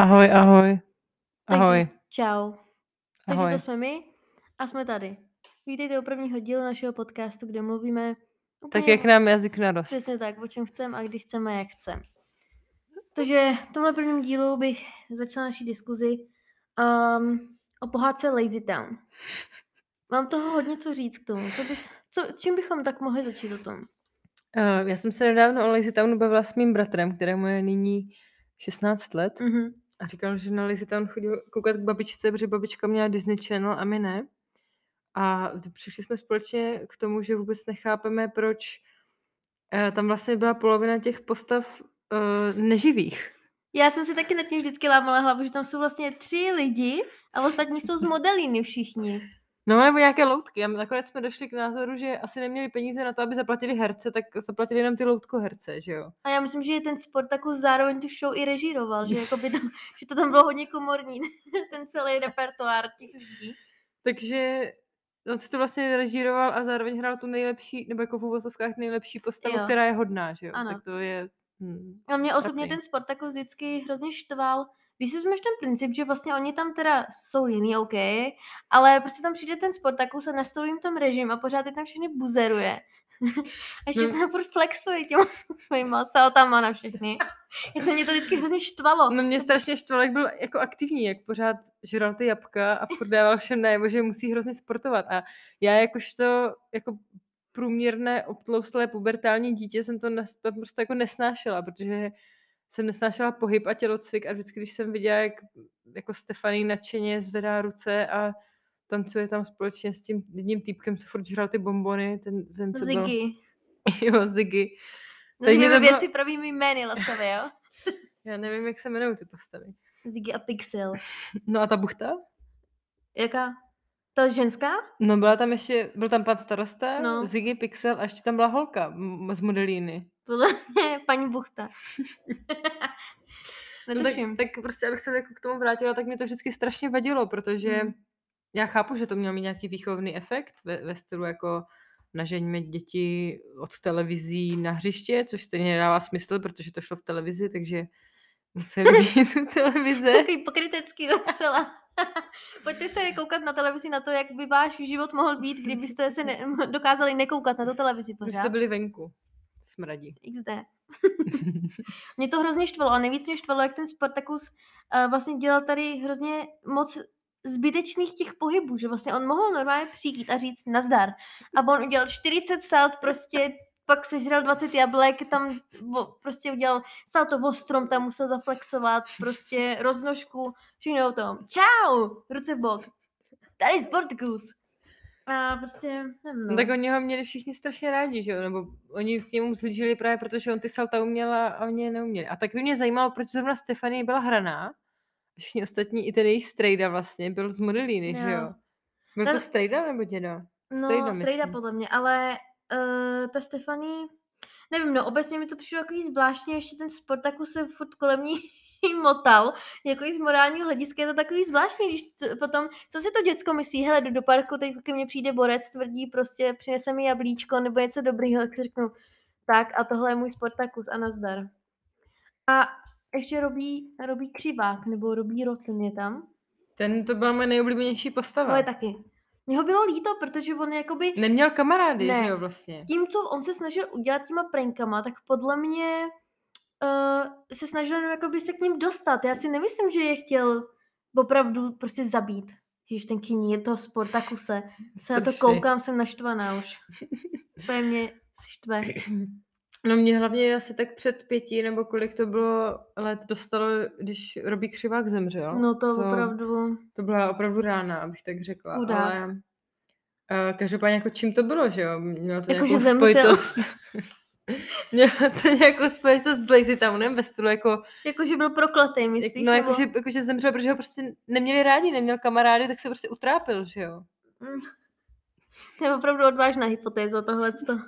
Ahoj, ahoj. Ahoj. Takže čau. Takže Ahoj. to jsme my a jsme tady. Vítejte u prvního dílu našeho podcastu, kde mluvíme Tak úplně jak nám jazyk narost. přesně tak, o čem chceme a když chceme, jak chceme. Takže v tomhle prvním dílu bych začala naší diskuzi um, o pohádce Lazy Town. Mám toho hodně co říct k tomu. Co bys, co, s čím bychom tak mohli začít o tom? Uh, já jsem se nedávno o Lazy Townu bavila s mým bratrem, kterému je nyní 16 let. Mhm. A říkal, že na Lazy Town chodil koukat k babičce, protože babička měla Disney Channel a my ne. A přišli jsme společně k tomu, že vůbec nechápeme, proč uh, tam vlastně byla polovina těch postav uh, neživých. Já jsem si taky nad tím vždycky lámala hlavu, že tam jsou vlastně tři lidi a ostatní jsou z modelíny všichni. No nebo nějaké loutky. A my nakonec jsme došli k názoru, že asi neměli peníze na to, aby zaplatili herce, tak zaplatili jenom ty loutkoherce, že jo? A já myslím, že ten Sportakus zároveň tu show i režíroval, že, jako by to, že to tam bylo hodně komorní, ten celý repertoár těch lidí. Takže on si to vlastně režíroval a zároveň hrál tu nejlepší, nebo jako v uvozovkách nejlepší postavu, Jo. která je hodná, že jo? Ano. Tak to je... Hm. A mě osobně Trapný. ten Sportakus vždycky hrozně štval, když si vezmeš ten princip, že vlastně oni tam teda jsou jiný, OK, ale prostě tam přijde ten Sportakus a nastolí jim tom režim a pořád je tam všechny buzeruje. A ještě No. se furt flexuje těma svýma saltama na všechny. Já se mě to vždycky hrozně štvalo. No mě strašně štval, jak byl jako aktivní, jak pořád žral ty jabka a furt dával všem najevo, že musí hrozně sportovat. A já jakožto jako průměrné obtloustlé pubertální dítě jsem to, to prostě jako nesnášela, protože jsem nesnášela pohyb a tělocvik a vždycky, když jsem viděla, jak jako Stefaný nadšeně zvedá ruce a tancuje tam společně s tím jedním týpkem, co furt žral ty bombony, ten, ten co byl... Ziggy. Jo, Ziggy. Tak mě to bylo- věci pravými jmény laskavě, jo? Já nevím, jak se jmenují ty postavy. Ziggy a Pixel. No a ta buchta? Jaká? Ta ženská? No byla tam ještě, byl tam pan starosta, No. no. Ziggy Pixel a ještě tam byla holka z modelíny. Podle mě paní Buchta. No tak, tak prostě, abych se jako k tomu vrátila, tak mě to vždycky strašně vadilo, protože Hmm. já chápu, že to mělo mít nějaký výchovný efekt ve, ve stylu jako nažeňme děti od televizí na hřiště, což stejně nedává smysl, protože to šlo v televizi, takže museli být u televize. Takový pokrytecký docela. Pojďte se koukat na televizi na to, jak by váš život mohl být, kdybyste se ne- dokázali nekoukat na tu televizi pořád. jste byli venku. Smradí. XD. mě to hrozně štvalo a nejvíc mě štvalo, jak ten Spartacus uh, vlastně dělal tady hrozně moc zbytečných těch pohybů, že vlastně on mohl normálně přijít a říct nazdar. A on udělal 40 salt, prostě pak sežral 20 jablek, tam prostě udělal salto o strom, tam musel zaflexovat, prostě roznožku, všechno o tom. Čau! Ruce v bok. Tady Spartacus. A prostě, nevím, No. no. Tak oni ho měli všichni strašně rádi, že jo? Nebo oni k němu zlížili právě, protože on ty salta uměla a oni je neuměli. A tak by mě zajímalo, proč zrovna Stefanie byla hraná. A všichni ostatní, i ten její strejda vlastně, byl z modelíny, že Jo. Byl Ten- to strejda nebo děda? No, Strejda, strejda myslím. podle mě, ale uh, ta Stefanie, nevím, no obecně mi to přišlo takový zvláštně, ještě ten Sportakus se furt kolem ní motal, jako i z morálního hlediska je to takový zvláštní, když to, potom, co si to děcko myslí, hele, jdu do parku, teď ke mně přijde borec, tvrdí prostě, přinese mi jablíčko nebo něco dobrýho, tak si řeknu, tak a tohle je můj Sportakus a nazdar. A ještě robí, robí křivák, nebo robí roten je tam. Ten to byla moje nejoblíbenější postava. To je taky. Mně ho bylo líto, protože on jakoby Neměl kamarády, Ne. že jo, vlastně. tím, co on se snažil udělat těma prankama, tak podle mě uh, se snažil jenom jakoby se k ním dostat. Já si nemyslím, že je chtěl opravdu prostě zabít. Ježiš, ten kynír toho Sportakuse. Se na to koukám, jsem naštvaná už. To je mě štve. No mě hlavně asi tak před pěti, nebo kolik to bylo let dostalo, když Robí Křivák zemřel. No to, To- opravdu... To byla opravdu rána, abych tak řekla. Chudák. Ale uh, každopádně jako čím to bylo, že jo? Mělo to Jako, nějakou že zemřel. spojitost. To nějakou spojitost s Lazy Townem ve stylu jako, Jakože byl prokletý, myslíš? no nebo- jako, že, jako, že zemřel, protože ho prostě neměli rádi, neměl kamarády, tak se prostě utrápil, že jo? Mm. To je opravdu odvážná hypotéza tohleto.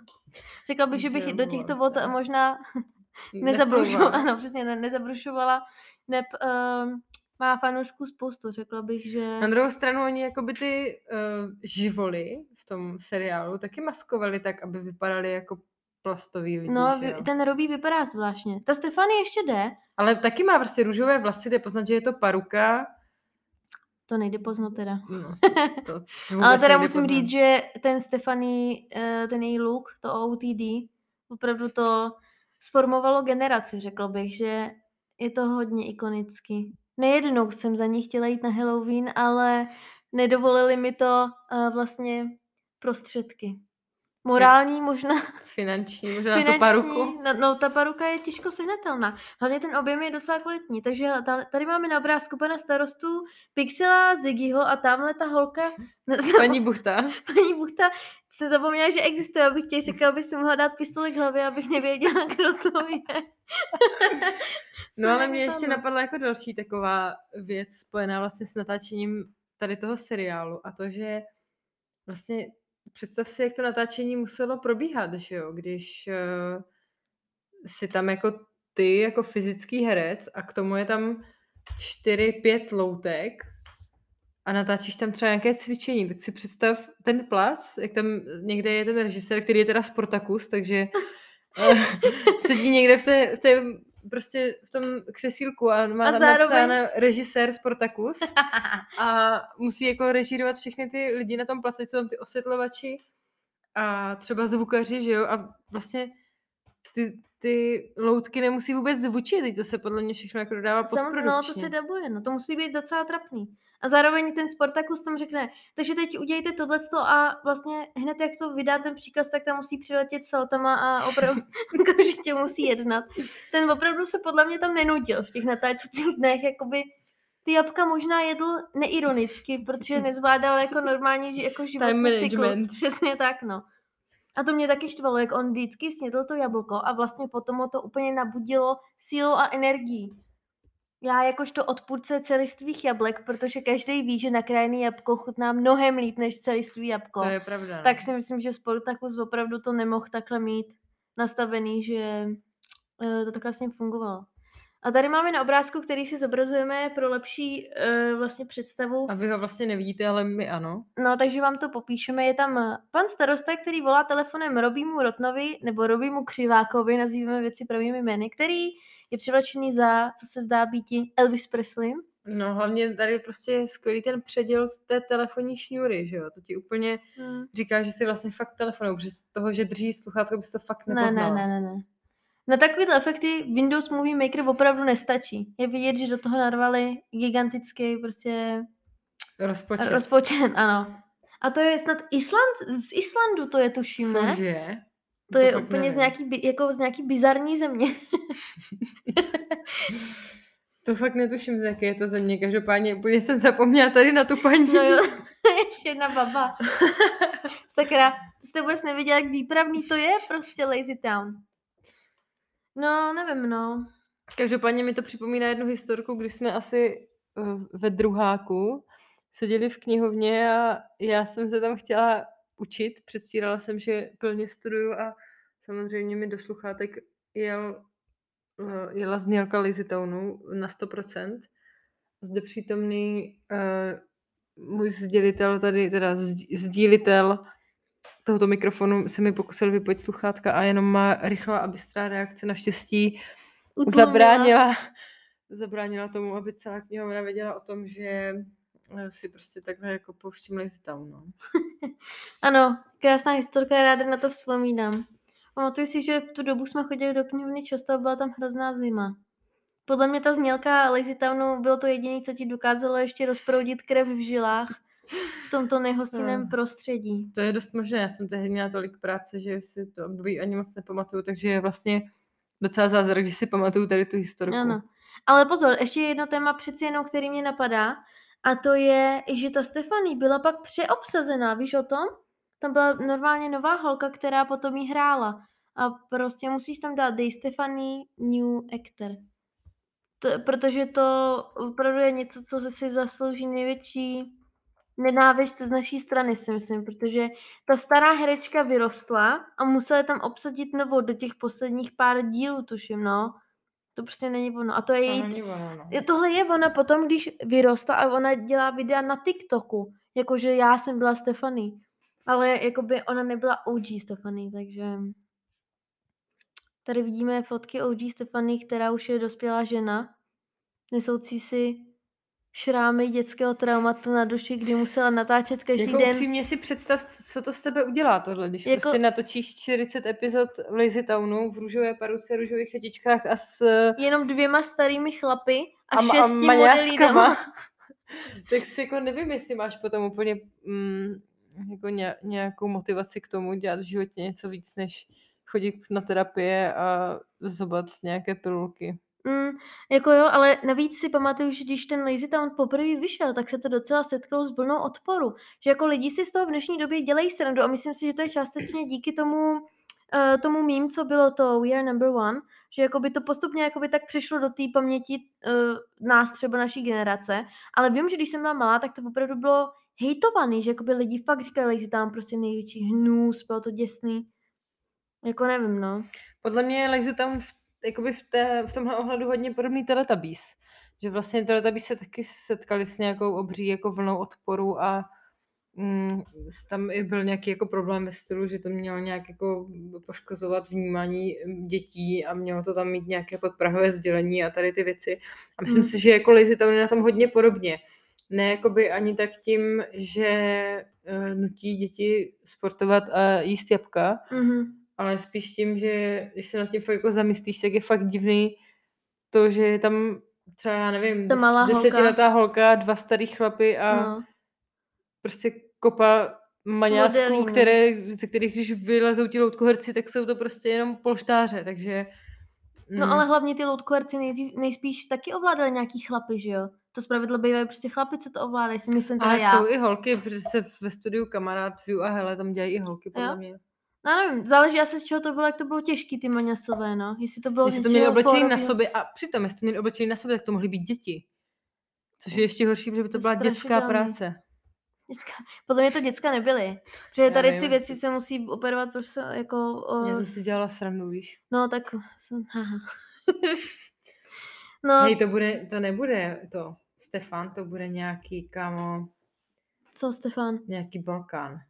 Řekla bych, že bych do těchto vod se. možná nezabrušovala, ano, přesně, ne, nezabrušovala, neb uh, má fanoušků spoustu, řekla bych, že... Na druhou stranu oni jakoby ty uh, živoly v tom seriálu taky maskovali tak, aby vypadali jako plastový lidi, No, že jo? ten Robí vypadá zvláštně. Ta Stefanie ještě jde, Ale taky má prostě růžové vlasy, jde poznat, že je to paruka. to nejde poznat teda. No, to Ale vůbec teda musím poznat. říct, že ten Stefanie, eh, ten její look, to OTD, opravdu to sformovalo generaci, řekl bych, že je to hodně ikonický. Nejednou jsem za ní chtěla jít na Halloween, ale nedovolili mi to eh, vlastně prostředky. Morální možná, Finanční, možná na to finanční, paruku. no, no ta paruka je těžko sehnatelná. Hlavně ten objem je docela kvalitní, takže tady máme na obrázku pana starostu Pixela, Ziggyho a tamhle ta holka, Paní Buchta. paní Buchta, jsem zapomněla, že existuje, abych ti řekla, abys mi mohla dát pistoli k hlavě, abych nevěděla, kdo to je. No ale mě mě ještě napadla jako další taková věc spojená vlastně s natáčením tady toho seriálu a to, že vlastně představ si, jak to natáčení muselo probíhat, že jo, když uh, si tam jako ty jako fyzický herec a k tomu je tam čtyři, pět loutek a natáčíš tam třeba nějaké cvičení, tak si představ ten plac, jak tam někde je ten režisér, který je teda Sportakus, takže eh, sedí někde v té, v té prostě v tom křesílku a má A tam zároveň- napsáno režisér Sportakus a musí jako režírovat všechny ty lidi na tom jsou tam ty osvětlovači a třeba zvukaři, že jo, a vlastně ty, ty loutky nemusí vůbec zvučit, teď to se podle mě všechno jako dodává Samozřejmě, no, to postprodukčně. se dabuje, no, to musí být docela trapný. A zároveň ten Sportakus tam řekne, takže teď udějte tohleto a vlastně hned jak to vydá ten příkaz, tak tam musí přiletět saltama a opravdu okamžitě musí jednat. Ten opravdu se podle mě tam nenutil v těch natáčecích dnech, jakoby ty jabka možná jedl neironicky, protože nezvládal jako normální jako životní cyklus. Přesně tak, no. A to mě taky štvalo, jak on vždycky snědl to jablko a vlastně potom ho to úplně nabudilo sílu a energií. Já jakožto odpůrce celistvých jablek, protože každý ví, že nakrájený jabko chutná mnohem líp než celistvý jabko, To je pravda. no. tak si myslím, že Sportakus opravdu to nemohl takhle mít nastavený, že eh, to takhle s ním fungovalo. A tady máme na obrázku, který si zobrazujeme pro lepší eh, vlastně představu. A vy ho vlastně nevidíte, ale my ano. No, takže vám to popíšeme. Je tam eh, pan starosta, který volá telefonem Robímu Rotnovi, nebo Robímu Křivákovi, nazýváme věci pravými jmény, který je převlečený za, co se zdá být Elvis Presley. No hlavně tady prostě je skvělý ten předěl z té telefonní šňůry, že jo. To ti úplně Hmm. říká, že si vlastně fakt telefonují, protože z toho, že drží sluchátko, bys to fakt Ne, nepoznala. ne, ne, ne, ne. Na takovýhle efekty Windows Movie Maker opravdu nestačí. Je vidět, že do toho narvali gigantický prostě Rozpočet. rozpočet, ano. A to je snad Island, z Islandu to je tuším, ne? Cože? To je fakt úplně z nevím. nějaký, bi- jako z nějaký bizarní země. To fakt netuším, z jaké je to země. Každopádně úplně jsem zapomněla tady na tu paní. No jo, ještě jedna baba. Sakra, to jste vůbec nevěděla, jak výpravný to je, prostě Lazy Town. No, nevím, no. Každopádně mi to připomíná jednu historku, kdy jsme asi eh, ve druháku seděli v knihovně a já jsem se tam chtěla učit. Předstírala jsem, že plně studuju a samozřejmě mi do sluchátek jel, eh, jela znělka Lazy Townu na 100%. Zde přítomný uh, můj sdělitel tady, teda sdí- sdílitel tohoto mikrofonu se mi pokusil vypojit sluchátka a jenom má rychlá a bystrá reakce naštěstí Utlumila. zabránila, zabránila tomu, aby celá knihovna věděla o tom, že eh, si prostě takhle jako pouštím Lazy Town, no. Ano, krásná historka, ráda na to vzpomínám. Pamatuju si, že v tu dobu jsme chodili do knihovny často a byla tam hrozná zima. Podle mě ta znělka Lazy Townu bylo to jediné, co ti dokázalo ještě rozproudit krev v žilách v tomto nehostinném Hmm. prostředí. To je dost možné, já jsem tehdy měla tolik práce, že si to období ani moc nepamatuju, takže je vlastně docela zázrak, že si pamatuju tady tu historku. Ano. Ale pozor, ještě jedno téma přeci jenom, který mě napadá, a to je, že ta Stefanie byla pak přeobsazená, víš o tom? Tam byla normálně nová holka, která potom jí hrála. A prostě musíš tam dát Dej Stefanie New Actor. To, protože to opravdu je něco, co si zaslouží největší nenávist z naší strany, si myslím, protože ta stará herečka vyrostla a musela tam obsadit novou do těch posledních pár dílů, tuším, no. To prostě není ono. A to je To její... ono, no. Tohle je ona potom, když vyrostla a ona dělá videa na TikToku. Jakože já jsem byla Stefanie. Ale jakoby ona nebyla OG Stefanie, takže... Tady vidíme fotky OG Stefany, která už je dospělá žena, nesoucí si šrámy dětského traumatu na duši, kdy musela natáčet každý Jako den. upřímně si představ, co to s tebe udělá tohle, když Jako- prostě natočíš 40 epizod Lazy Townu v růžové paruce, růžových chatičkách a s Jenom dvěma starými chlapy a, a, a šesti maňáskama, tak si jako nevím, jestli máš potom úplně mm, jako ně, nějakou motivaci k tomu dělat v životě něco víc, než chodit na terapie a zobat nějaké pilulky. Mm, jako jo, ale navíc si pamatuju, že když ten Lazy Town poprvé vyšel, tak se to docela setkalo s vlnou odporu. Že jako lidi si z toho v dnešní době dělají srandu a myslím si, že to je částečně díky tomu, uh, tomu mím, co bylo to We are number one, že jakoby to postupně jakoby tak přišlo do té paměti uh, nás třeba naší generace, ale vím, že když jsem byla malá, tak to opravdu bylo hejtovaný, že jakoby lidi fakt říkali, Lazy Town prostě největší hnus, bylo to děsný. Jako nevím, no. Podle mě Lazy Town v, jakoby v, té, v tomhle ohledu hodně podobný Teletubbies. Že vlastně Teletubbies se taky setkali s nějakou obří jako vlnou odporu a mm, tam i byl nějaký jako problém ve stylu, že to mělo nějak jako poškozovat vnímání mm, dětí a mělo to tam mít nějaké podprahové sdělení a tady ty věci. A myslím Mm. si, že jako Lazy Town je na tom hodně podobně. Ne jakoby ani tak tím, že uh, nutí děti sportovat a jíst jabka, Mhm. Ale spíš tím, že když se nad tím fakt jako zamyslíš, tak je fakt divný to, že je tam třeba, já nevím, Ta malá holka. desetiletá holka, dva starý chlapy a no. No. prostě kopa maňásků, no. které, ze kterých když vylezou ti loutkoherci, tak jsou to prostě jenom polštáře, takže... No mm, ale hlavně ty loutkoherci nejdřív, nejspíš taky ovládali nějaký chlapy, že jo? To spravidlo bývají prostě chlapy, co to ovládají, si myslím teda ale já. jsou i holky, protože se ve studiu kamarád View a Hele tam dělají i holky, podle Jo? mě. No nevím, záleží asi z čeho to bylo, jak to bylo těžký, ty maňasové, no. Jestli to bylo Jestli to měli oblečení na fórového- sobě a přitom, jestli to měli oblečení na sobě, tak to mohly být děti. Což je ještě horší, protože by to To byla dětská strašidelný. práce. Děcka. Podle mě to děcka nebyly. Protože tady ty nevím, věci jestli- se musí operovat prostě jako... O, Já to si dělala srandu, víš. no tak... no, Hej, to, bude, to nebude to. Stefan, to bude nějaký, kamo, co Stefan? nějaký Balkán.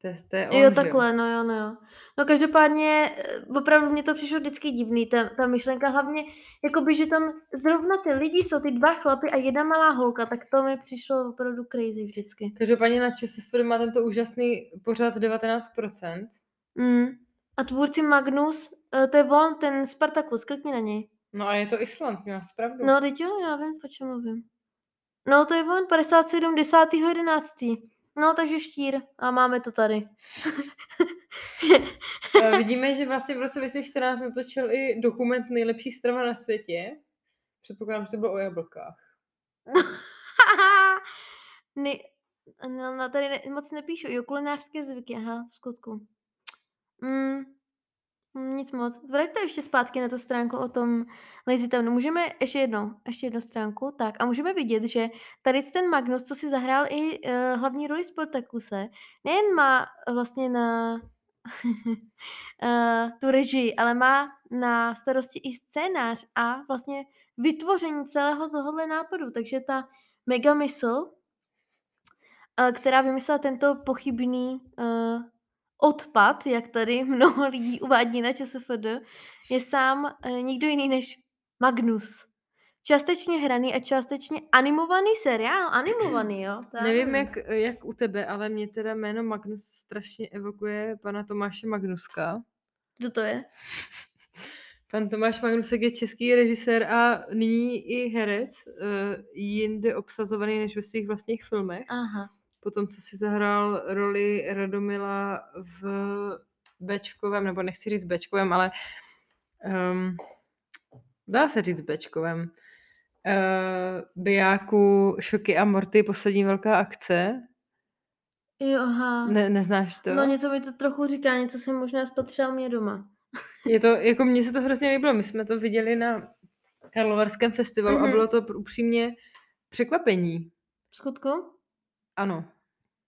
To, je- to je on, Jo, takhle, no jo, no jo. No každopádně, eh, opravdu mě to přišlo vždycky divný, ta, ta myšlenka, hlavně, jakoby, že tam zrovna ty lidi jsou, ty dva chlapy a jedna malá holka, tak to mi přišlo opravdu crazy vždycky. Každopádně na ČSFD má tento úžasný pořad 19%. Mm. A tvůrci Magnus, eh, to je on, ten Spartacus, klikni na něj. No a je to Island, měla pravdu. No, teď jo, já vím, o čem mluvím. No, to je on, 57. 10. 11. No, takže štír. A máme to tady. A vidíme, že vlastně v roce 2014 natočil i dokument Nejlepší strava na světě. Předpokládám, že to bylo o jablkách. ne, no, no, tady ne, moc nepíšu. Jo, kulinářské zvyky, aha, v skutku. Mm, mm, nic moc. Vraťte ještě zpátky na tu stránku o tom Lazy Townu. Můžeme ještě jednou, ještě jednu stránku. Tak a můžeme vidět, že tady ten Magnus, co si zahrál i uh, hlavní roli Sportakuse, nejen má vlastně na uh, tu režii, ale má na starosti i scénář a vlastně vytvoření celého tohohle nápadu. Takže ta mega mysl, eh, která vymyslela tento pochybný uh, odpad, jak tady mnoho lidí uvádí na ČSFD, je sám uh, nikdo jiný než Magnus. Částečně hraný a částečně animovaný seriál. Animovaný, jo? Já Nevím, jak, jak u tebe, ale mě teda jméno Magnus strašně evokuje pana Tomáše Magnuska. Kdo to je? Pan Tomáš Magnusek je český režisér a nyní i herec, eh, jinde obsazovaný než ve svých vlastních filmech. Aha. Potom, co si zahrál roli Radomila v Bčkovém, nebo nechci říct Bčkovém, ale um, dá se říct Bčkovém. Uh, Bijáku Šoky a Morty, poslední velká akce. Jo, aha. Ne, neznáš to? No něco mi to trochu říká, něco jsem možná spatřila mě doma. Je to, jako mně se to hrozně líbilo. My jsme to viděli na Karlovarském festivalu mm-hmm. a Mhm. bylo to upřímně překvapení. Skutku? Ano.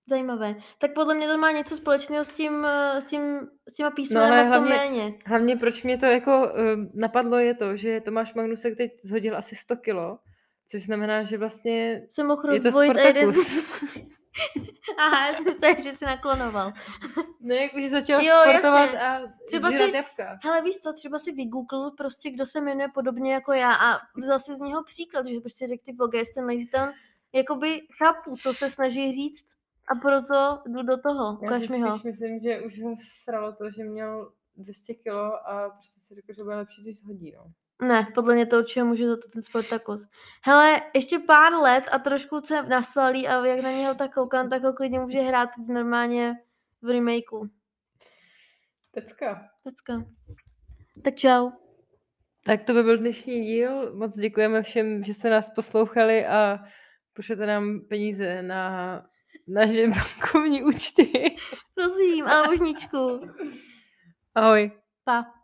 Zajímavé. Tak podle mě to má něco společného s tím, eh, s tím, s těma No písmenama ale v tom hlavně, jméně. hlavně proč mě to jako uh, napadlo je to, že Tomáš Magnusek teď zhodil asi 100 kilo, což znamená, že vlastně Jsem mohl je to. Spartacus. Aha, já jsem myslela, že jsi naklonoval. Ne, jakože začal Jo, sportovat jasně. a Třeba si- jabka. Hele, víš co, třeba si vygooglil prostě, kdo se jmenuje podobně jako já a vzal si z něho příklad, že prostě řekl ty boges, ten Lazy Town, jakoby chápu, co se snaží říct a proto jdu do toho, Já ukaž si mi ho. myslím, že už ho sralo to, že měl 200 kilo a prostě si řekl, že bude lepší, když shodí, no. Ne, podle mě to určitě může za to ten Sportakus. Hele, ještě pár let a trošku se nasvalí a jak na něho tak koukám, tak ho klidně může hrát normálně v remakeu. Pecka. Pecka. Tak čau. Tak to by byl dnešní díl. Moc děkujeme všem, že jste nás poslouchali a pošlete nám peníze na naše bankovní účty. Prosím, ale možničku. Ahoj. Pa.